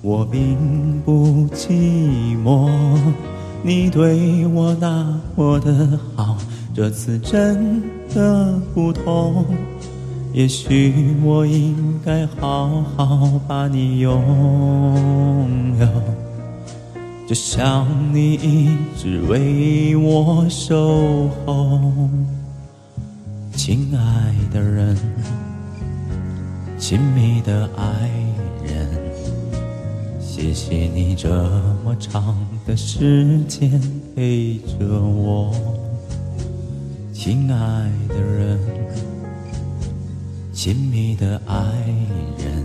我并不寂寞。你对我那么的好，这次真的不同。也许我应该好好把你拥有，就像你一直为我守候，亲爱的人。亲密的爱人，谢谢你这么长的时间陪着我，亲爱的人，亲密的爱人，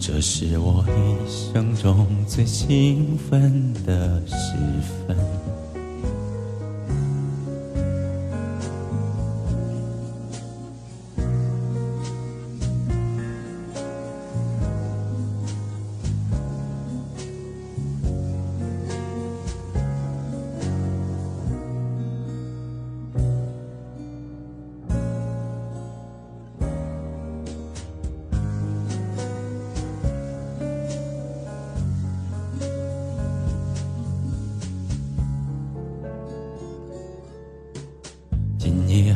这是我一生中最兴奋的时分。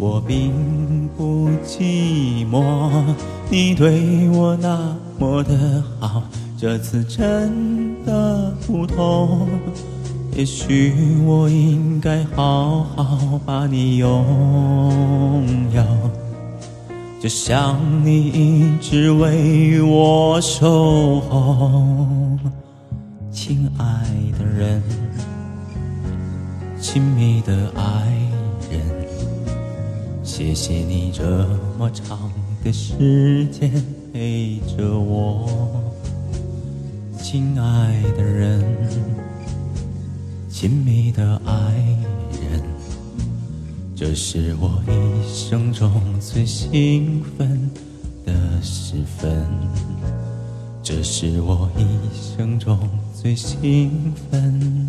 我并不寂寞，你对我那么的好，这次真的不同。也许我应该好好把你拥有，就像你一直为我守候，亲爱的人，亲密的爱。谢谢你这么长的时间陪着我，亲爱的人，亲密的爱人，这是我一生中最兴奋的时分，这是我一生中最兴奋。